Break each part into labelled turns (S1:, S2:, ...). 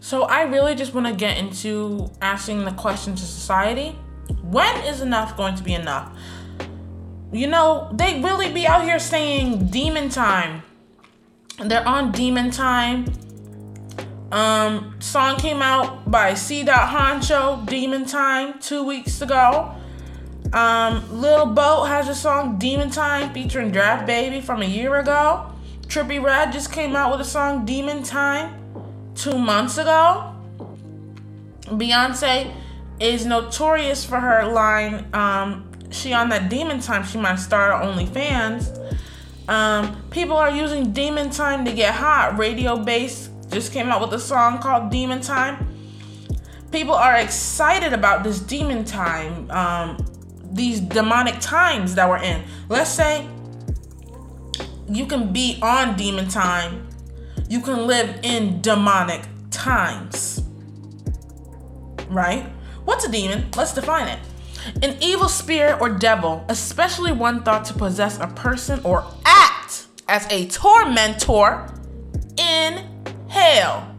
S1: So I really just want to get into asking the question to society when is enough going to be enough? You know, they really be out here saying demon time. They're on demon time. Um, song came out by C. Honcho, Demon Time, two weeks ago. Um, Lil Boat has a song Demon Time featuring Draft Baby from a year ago. Trippie Redd just came out with a song Demon Time two months ago. Beyonce is notorious for her line, um, she on that Demon Time, she might start OnlyFans. Um, people are using Demon Time to get hot. Radio Base just came out with a song called Demon Time. People are excited about this Demon Time, um, these demonic times that we're in. Let's say you can be on Demon Time, you can live in demonic times. Right? What's a demon? Let's define it. An evil spirit or devil, especially one thought to possess a person or act as a tormentor in hell.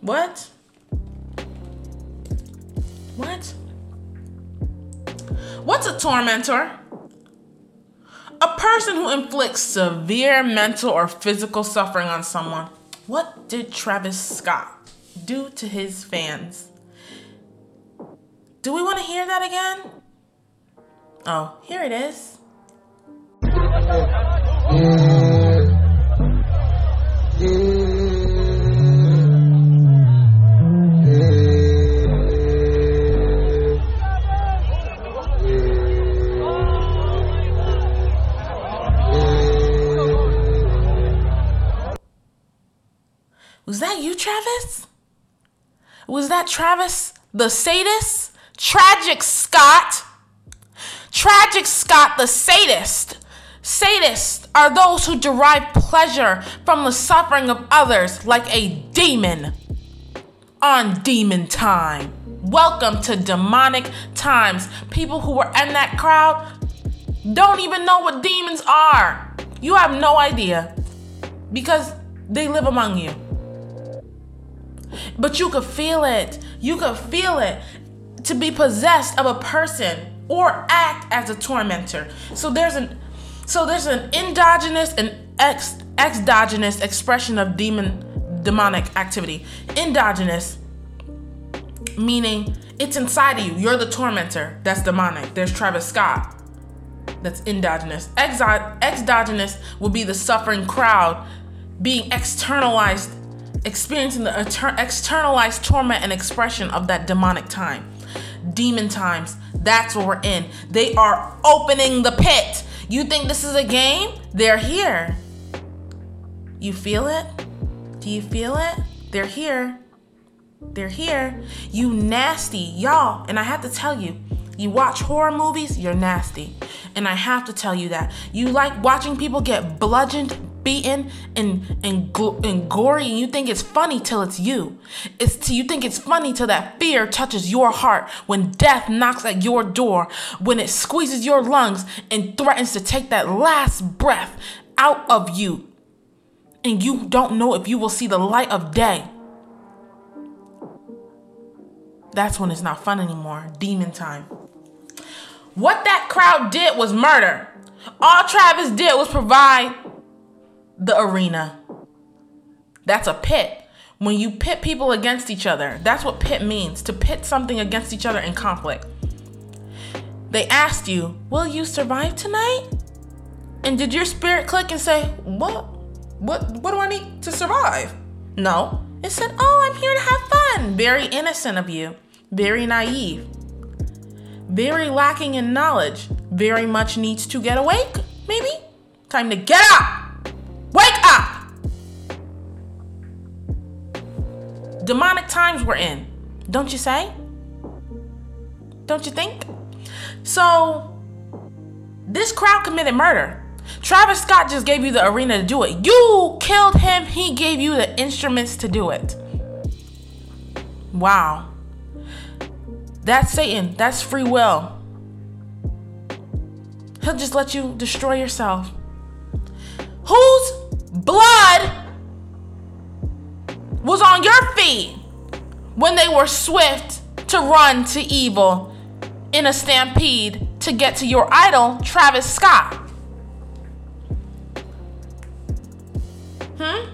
S1: What? What? What's a tormentor? A person who inflicts severe mental or physical suffering on someone. What did Travis Scott do to his fans? Do we want to hear that again? Oh, here it is. Was that you, Travis? Was that Travis the sadist? Tragic Scott? Tragic Scott the sadist. Sadists are those who derive pleasure from the suffering of others like a demon. On demon time. Welcome to demonic times. People who were in that crowd don't even know what demons are. You have no idea because they live among you. But you could feel it. You could feel it to be possessed of a person or act as a tormentor. So there's an so there's an endogenous and ex exogenous expression of demon demonic activity. Endogenous meaning it's inside of you. You're the tormentor. That's demonic. There's Travis Scott. That's endogenous. Exo- exogenous would be the suffering crowd being externalized experiencing the externalized torment and expression of that demonic time. Demon times, that's what we're in. They are opening the pit. You think this is a game? They're here. You feel it? Do you feel it? They're here. They're here. You nasty, y'all. And I have to tell you, you watch horror movies, you're nasty. And I have to tell you that. You like watching people get bludgeoned, beaten and and and gory and you think it's funny till it's you. It's till you think it's funny till that fear touches your heart. When death knocks at your door when it squeezes your lungs and threatens to take that last breath out of you. And you don't know if you will see the light of day. That's when it's not fun anymore. Demon time. What that crowd did was murder. All Travis did was provide the arena. That's a pit. When you pit people against each other, that's what pit means to pit something against each other in conflict. They asked you, Will you survive tonight? And did your spirit click and say, What? What, what do I need to survive? No. It said, Oh, I'm here to have fun. Very innocent of you. Very naive. Very lacking in knowledge. Very much needs to get awake, maybe? Time to get up! Demonic times we're in, don't you say? Don't you think? So, this crowd committed murder. Travis Scott just gave you the arena to do it. You killed him, he gave you the instruments to do it. Wow. That's Satan. That's free will. He'll just let you destroy yourself. Whose blood was on your feet when they were swift to run to evil in a stampede to get to your idol, Travis Scott? Hmm?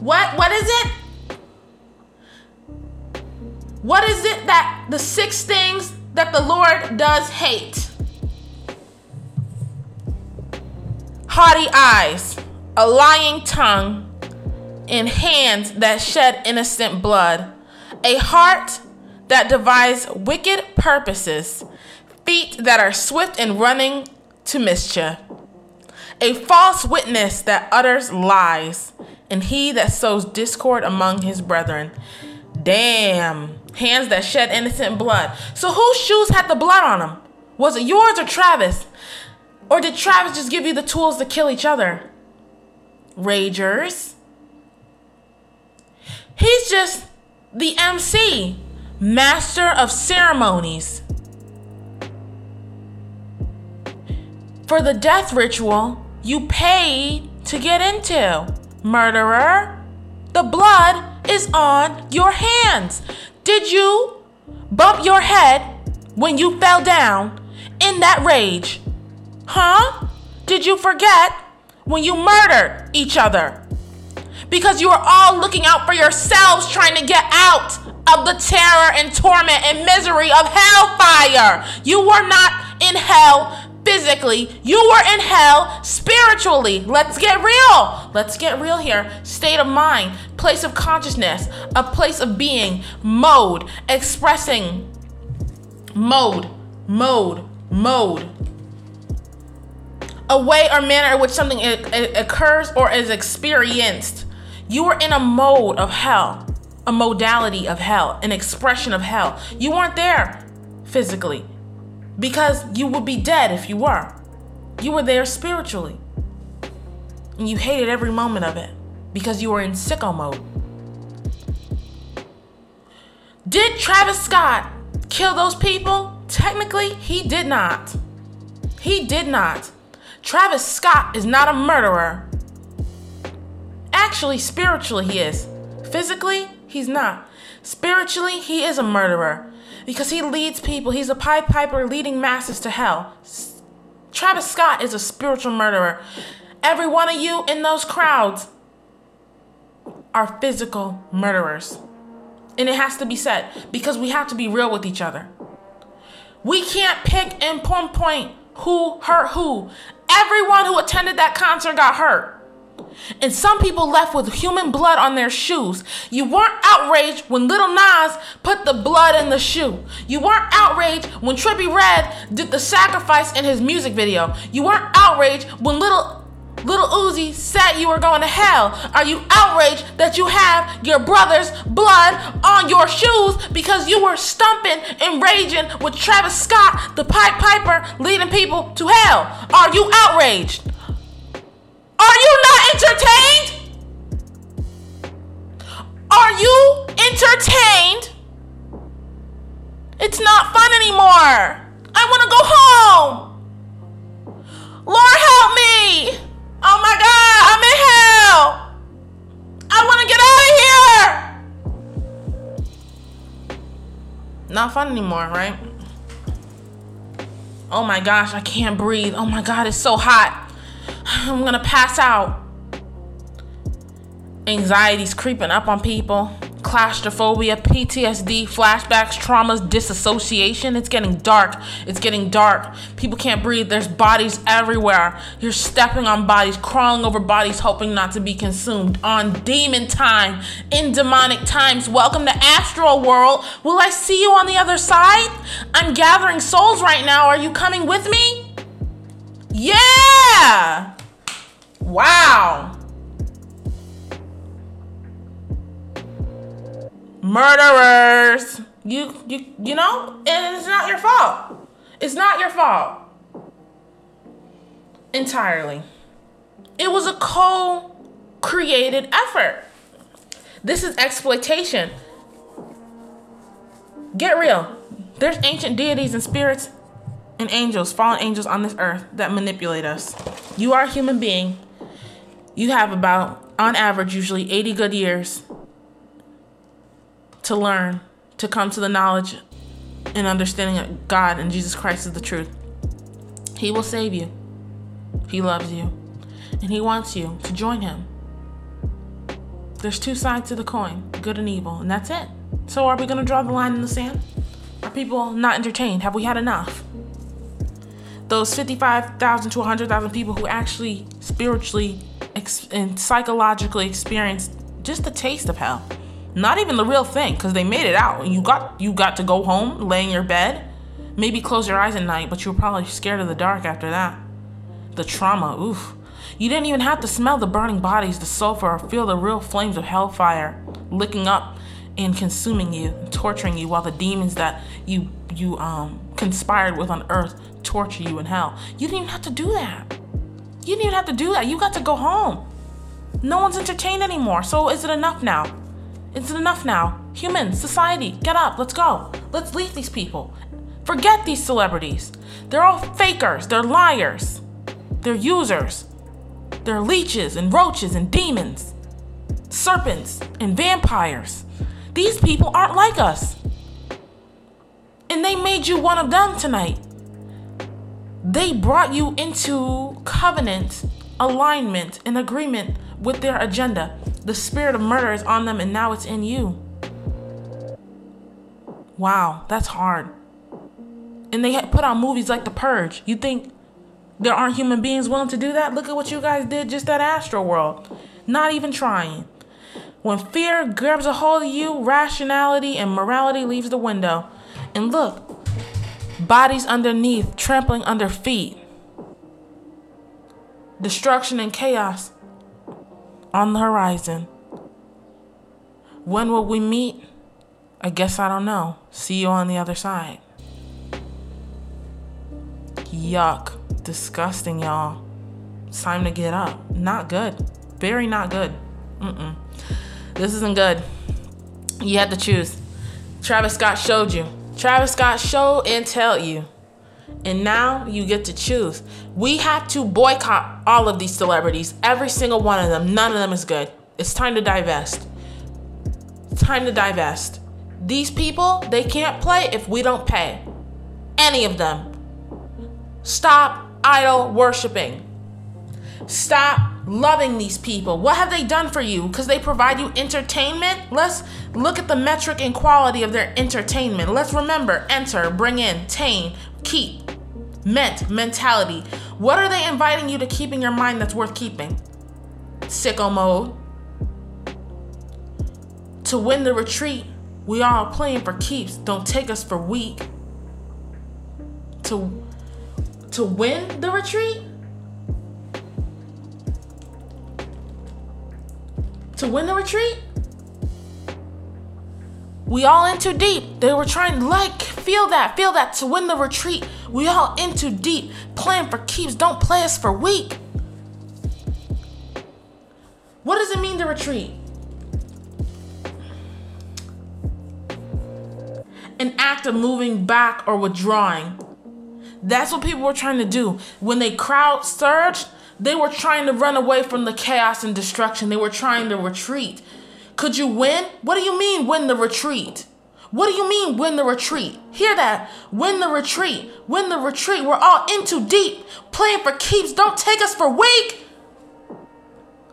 S1: What what is it? What is it that the six things that the Lord does hate? Haughty eyes, a lying tongue, and hands that shed innocent blood, a heart that devises wicked purposes, feet that are swift in running to mischief, a false witness that utters lies, and he that sows discord among his brethren. Damn. Hands that shed innocent blood. So whose shoes had the blood on them? Was it yours or Travis? Or did Travis just give you the tools to kill each other? Ragers. He's just the MC, master of ceremonies. For the death ritual you paid to get into, murderer. The blood is on your hands. Did you bump your head when you fell down in that rage? Huh? Did you forget when you murdered each other? Because you were all looking out for yourselves trying to get out of the terror and torment and misery of hellfire. You were not in hell physically, you were in hell spiritually. Let's get real. Let's get real here. State of mind, place of consciousness, a place of being, mode, expressing, mode, mode, mode. A way or manner in which something occurs or is experienced. You were in a mode of hell, a modality of hell, an expression of hell. You weren't there physically because you would be dead if you were. You were there spiritually. And you hated every moment of it because you were in sicko mode. Did Travis Scott kill those people? Technically, he did not. He did not. Travis Scott is not a murderer. Actually, spiritually, he is. Physically, he's not. Spiritually, he is a murderer because he leads people. He's a Pied Piper leading masses to hell. Travis Scott is a spiritual murderer. Every one of you in those crowds are physical murderers. And it has to be said because we have to be real with each other. We can't pick and pinpoint who hurt who. Everyone who attended that concert got hurt. And some people left with human blood on their shoes. You weren't outraged when Little Nas put the blood in the shoe. You weren't outraged when Trippie Redd did the sacrifice in his music video. You weren't outraged when little Little Uzi said you were going to hell. Are you outraged that you have your brother's blood on your shoes because you were stumping and raging with Travis Scott, the Pied Piper, leading people to hell? Are you outraged? Are you not entertained? Are you entertained? It's not fun anymore. I want to go home. Lord, help me. Oh my God, I'm in hell. I want to get out of here. Not fun anymore, right? Oh my gosh, I can't breathe. Oh my God, it's so hot. I'm gonna pass out. Anxiety's creeping up on people. Claustrophobia, PTSD, flashbacks, traumas, disassociation. It's getting dark. It's getting dark. People can't breathe. There's bodies everywhere. You're stepping on bodies, crawling over bodies, hoping not to be consumed. On demon time, in demonic times. Welcome to Astral World. Will I see you on the other side? I'm gathering souls right now. Are you coming with me? Yeah! Wow. Murderers. You you you know, and it's not your fault. It's not your fault. Entirely. It was a co-created effort. This is exploitation. Get real. There's ancient deities and spirits and angels, fallen angels on this earth that manipulate us. You are a human being. You have about, on average, usually 80 good years to learn, to come to the knowledge and understanding that God and Jesus Christ is the truth. He will save you. He loves you. And He wants you to join Him. There's two sides to the coin good and evil, and that's it. So, are we going to draw the line in the sand? Are people not entertained? Have we had enough? Those 55,000 to 100,000 people who actually spiritually ex- and psychologically experienced just a taste of hell. Not even the real thing, because they made it out. You got you got to go home, lay in your bed, maybe close your eyes at night, but you were probably scared of the dark after that. The trauma, oof. You didn't even have to smell the burning bodies, the sulfur, or feel the real flames of hellfire licking up and consuming you, torturing you, while the demons that you you um conspired with on earth torture you in hell. You didn't even have to do that. You didn't even have to do that. You got to go home. No one's entertained anymore. So is it enough now? Is it enough now? Humans, society, get up. Let's go. Let's leave these people. Forget these celebrities. They're all fakers. They're liars. They're users. They're leeches and roaches and demons, serpents and vampires. These people aren't like us. And they made you one of them tonight. They brought you into covenant, alignment, and agreement with their agenda. The spirit of murder is on them, and now it's in you. Wow, that's hard. And they put out movies like The Purge. You think there aren't human beings willing to do that? Look at what you guys did just at Astro World. Not even trying. When fear grabs a hold of you, rationality and morality leaves the window. And look, bodies underneath, trampling under feet. Destruction and chaos on the horizon. When will we meet? I guess I don't know. See you on the other side. Yuck. Disgusting, y'all. It's time to get up. Not good. Very not good. Mm-mm. This isn't good. You had to choose. Travis Scott showed you. Travis Scott show and tell you. And now you get to choose. We have to boycott all of these celebrities, every single one of them. None of them is good. It's time to divest. It's time to divest. These people, they can't play if we don't pay. Any of them. Stop idol worshiping. Stop loving these people. What have they done for you? Because they provide you entertainment? Let's look at the metric and quality of their entertainment. Let's remember enter, bring in, tame, keep, meant, mentality. What are they inviting you to keep in your mind that's worth keeping? Sicko mode. To win the retreat, we all playing for keeps. Don't take us for weak. To to win the retreat? To win the retreat? We all in too deep. They were trying like feel that, feel that to win the retreat. We all in too deep. Plan for keeps. Don't play us for weak. What does it mean to retreat? An act of moving back or withdrawing. That's what people were trying to do. When they crowd surged, they were trying to run away from the chaos and destruction. They were trying to retreat. Could you win? What do you mean win the retreat? What do you mean win the retreat? Hear that. Win the retreat. Win the retreat. We're all in too deep. Playing for keeps. Don't take us for weak.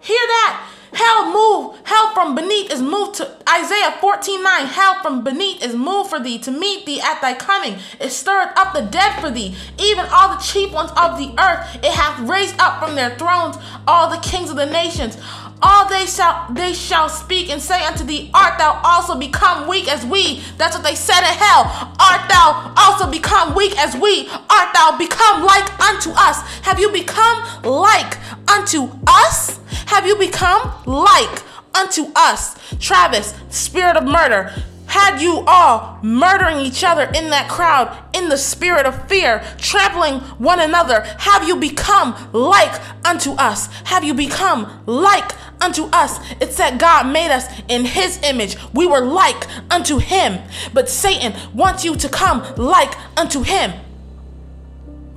S1: Hear that. Hell move, hell from beneath is moved to Isaiah 14 9. Hell from beneath is moved for thee to meet thee at thy coming. It stirred up the dead for thee, even all the chief ones of the earth. It hath raised up from their thrones all the kings of the nations. All they shall they shall speak and say unto thee, Art thou also become weak as we? That's what they said in hell. Art thou also become weak as we? Art thou become like unto us? Have you become like unto us? Have you become like unto us? Travis, spirit of murder, had you all murdering each other in that crowd in the spirit of fear, trampling one another, have you become like unto us? Have you become like unto us? It said God made us in his image. We were like unto him. But Satan wants you to come like unto him.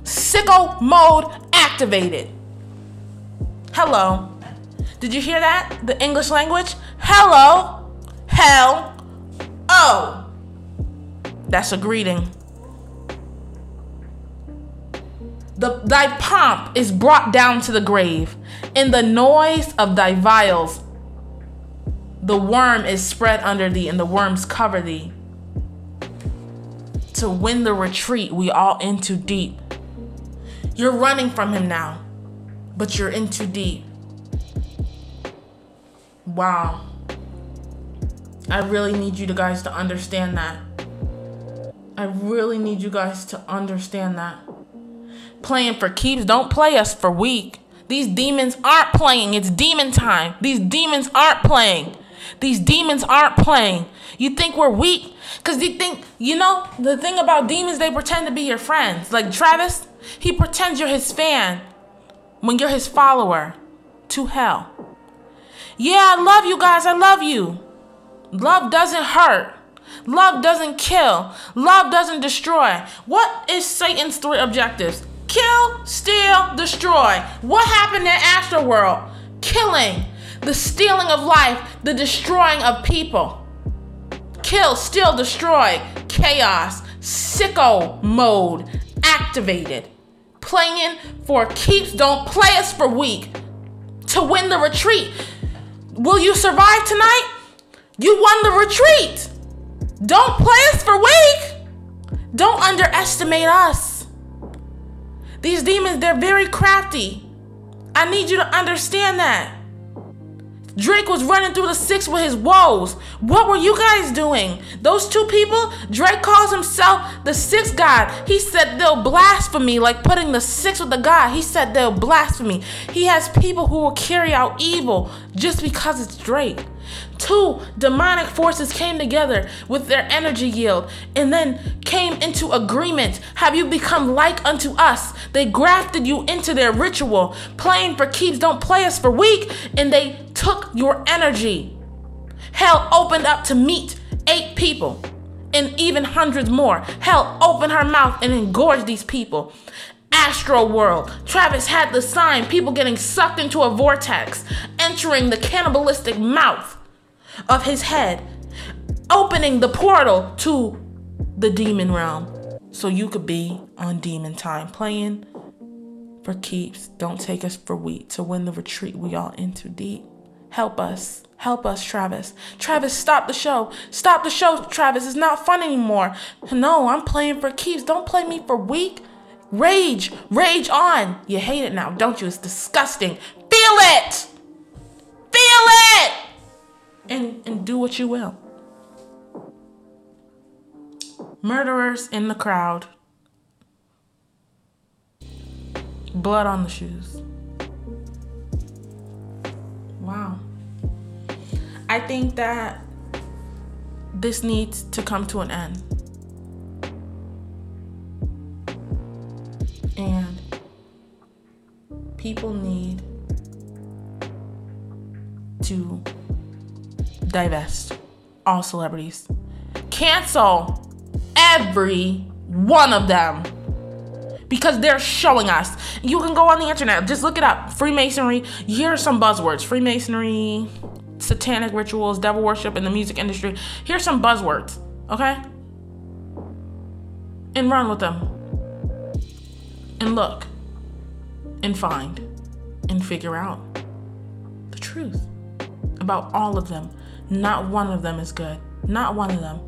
S1: Sicko mode activated. Hello. Did you hear that? The English language? Hello, hell, oh. That's a greeting. The, thy pomp is brought down to the grave. In the noise of thy vials, the worm is spread under thee, and the worms cover thee. To win the retreat, we all in too deep. You're running from him now, but you're in too deep. Wow. I really need you guys to understand that. I really need you guys to understand that. Playing for keeps, don't play us for weak. These demons aren't playing. It's demon time. These demons aren't playing. These demons aren't playing. You think we're weak? Because you think, you know, the thing about demons, they pretend to be your friends. Like Travis, he pretends you're his fan when you're his follower to hell. Yeah, I love you guys. I love you. Love doesn't hurt. Love doesn't kill. Love doesn't destroy. What is Satan's three objectives? Kill, steal, destroy. What happened in Astroworld? Killing, the stealing of life, the destroying of people. Kill, steal, destroy. Chaos, sicko mode activated. Playing for keeps, don't play us for weak. To win the retreat. Will you survive tonight? You won the retreat. Don't play us for weak. Don't underestimate us. These demons, they're very crafty. I need you to understand that. Drake was running through the six with his woes. What were you guys doing? Those two people, Drake calls himself the six God. He said they'll blaspheme, like putting the six with the God. He said they'll blaspheme. He has people who will carry out evil just because it's Drake. Two demonic forces came together with their energy yield and then came into agreement. Have you become like unto us? They grafted you into their ritual. Playing for keeps, don't play us for weak. And they took your energy. Hell opened up to meet eight people and even hundreds more. Hell opened her mouth and engorged these people. Astro World. Travis had the sign, people getting sucked into a vortex, entering the cannibalistic mouth of his head, opening the portal to the demon realm. So you could be on demon time, playing for keeps. Don't take us for weak to win the retreat we all into deep. Help us. Help us, Travis. Travis, stop the show. Stop the show, Travis. It's not fun anymore. No, I'm playing for keeps. Don't play me for weak. Rage. Rage on. You hate it now, don't you? It's disgusting. Feel it. Feel it. And and do what you will. Murderers in the crowd. Blood on the shoes. I think that this needs to come to an end. And people need to divest all celebrities. Cancel every one of them because they're showing us. You can go on the internet, just look it up. Freemasonry. Here are some buzzwords Freemasonry, satanic rituals, devil worship in the music industry. Here's some buzzwords, okay? And run with them. And look and find and figure out the truth about all of them. Not one of them is good. Not one of them.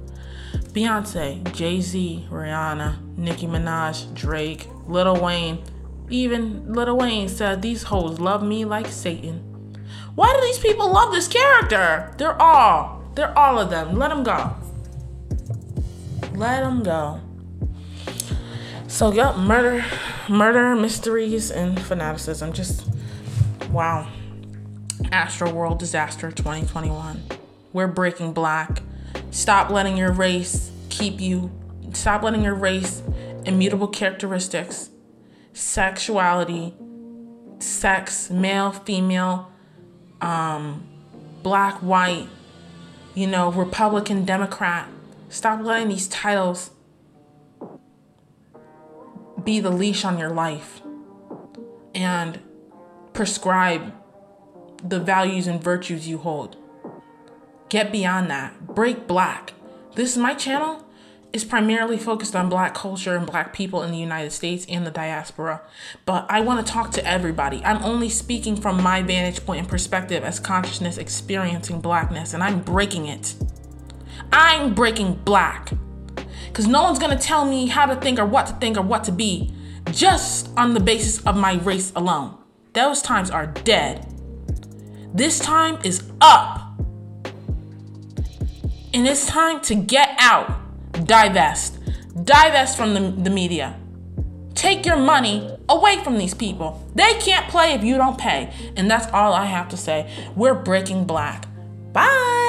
S1: Beyonce, Jay Z, Rihanna, Nicki Minaj, Drake, Lil Wayne. Even Lil Wayne said these hoes love me like Satan. Why do these people love this character? They're all, they're all of them. Let them go. Let them go. So, yep, murder, murder, mysteries, and fanaticism. Just wow. Astro World Disaster 2021. We're breaking black. Stop letting your race keep you. Stop letting your race, immutable characteristics, sexuality, sex, male, female, um, black, white, you know, Republican, Democrat. Stop letting these titles be the leash on your life and prescribe the values and virtues you hold. Get beyond that. Break black. This is my channel is primarily focused on black culture and black people in the United States and the diaspora. But I want to talk to everybody. I'm only speaking from my vantage point and perspective as consciousness experiencing blackness, and I'm breaking it. I'm breaking black. Because no one's going to tell me how to think or what to think or what to be just on the basis of my race alone. Those times are dead. This time is up. And it's time to get out divest. Divest from the, the media. Take your money away from these people. They can't play if you don't pay. And that's all I have to say. We're breaking black. Bye.